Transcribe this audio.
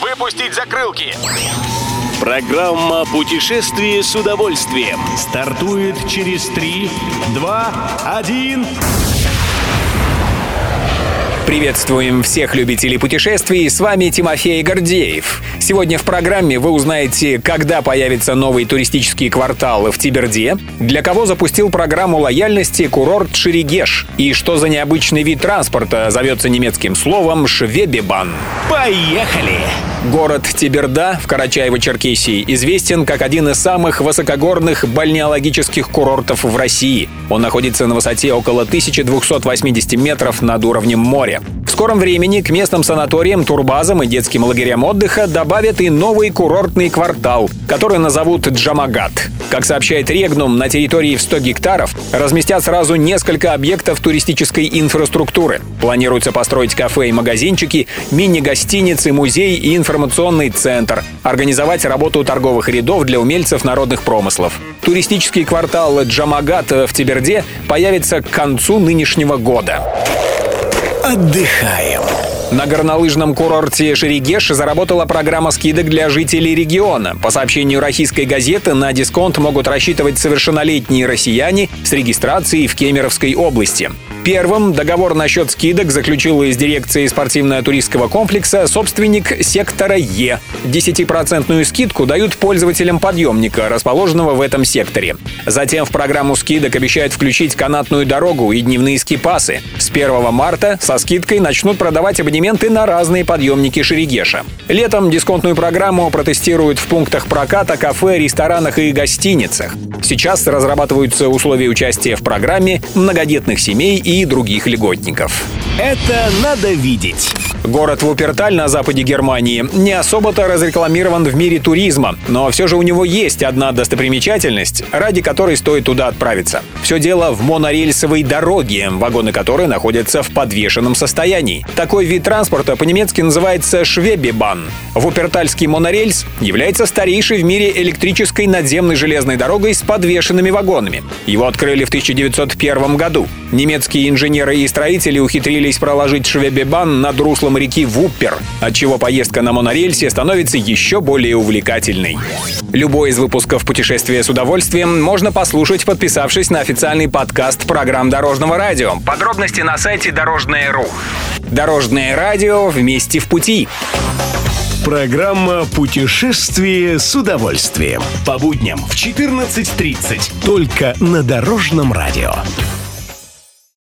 Выпустить закрылки! Программа «Путешествие с удовольствием» стартует через 3, 2, 1... Приветствуем всех любителей путешествий, с вами Тимофей Гордеев. Сегодня в программе вы узнаете, когда появится новый туристический квартал в Тиберде, для кого запустил программу лояльности курорт Шерегеш и что за необычный вид транспорта зовется немецким словом «швебебан». Поехали! Город Тиберда в Карачаево-Черкесии известен как один из самых высокогорных бальнеологических курортов в России. Он находится на высоте около 1280 метров над уровнем моря. В скором времени к местным санаториям, турбазам и детским лагерям отдыха добавят и новый курортный квартал, который назовут Джамагат. Как сообщает Регнум, на территории в 100 гектаров разместят сразу несколько объектов туристической инфраструктуры. Планируется построить кафе и магазинчики, мини-гостиницы, музей и информационный центр, организовать работу торговых рядов для умельцев народных промыслов. Туристический квартал Джамагат в Тиберде появится к концу нынешнего года. Отдыхаем. На горнолыжном курорте Шерегеш заработала программа скидок для жителей региона. По сообщению российской газеты, на дисконт могут рассчитывать совершеннолетние россияне с регистрацией в Кемеровской области. Первым договор насчет скидок заключил из дирекции спортивно-туристского комплекса собственник сектора Е. 10% скидку дают пользователям подъемника, расположенного в этом секторе. Затем в программу скидок обещают включить канатную дорогу и дневные скипасы. С 1 марта со скидкой начнут продавать абонементы на разные подъемники Шерегеша. Летом дисконтную программу протестируют в пунктах проката, кафе, ресторанах и гостиницах. Сейчас разрабатываются условия участия в программе многодетных семей и других льготников. Это надо видеть. Город Вуперталь на западе Германии не особо-то разрекламирован в мире туризма, но все же у него есть одна достопримечательность, ради которой стоит туда отправиться. Все дело в монорельсовой дороге, вагоны которой находятся в подвешенном состоянии. Такой вид транспорта по-немецки называется швебебан. Вупертальский монорельс является старейшей в мире электрической надземной железной дорогой с подвешенными вагонами. Его открыли в 1901 году. Немецкие инженеры и строители ухитрились проложить швебебан над руслом реки Вуппер, отчего поездка на монорельсе становится еще более увлекательной. Любой из выпусков «Путешествия с удовольствием» можно послушать, подписавшись на официальный подкаст программ Дорожного радио. Подробности на сайте Дорожное.ру. Дорожное радио вместе в пути. Программа «Путешествие с удовольствием». По будням в 14.30. Только на Дорожном радио.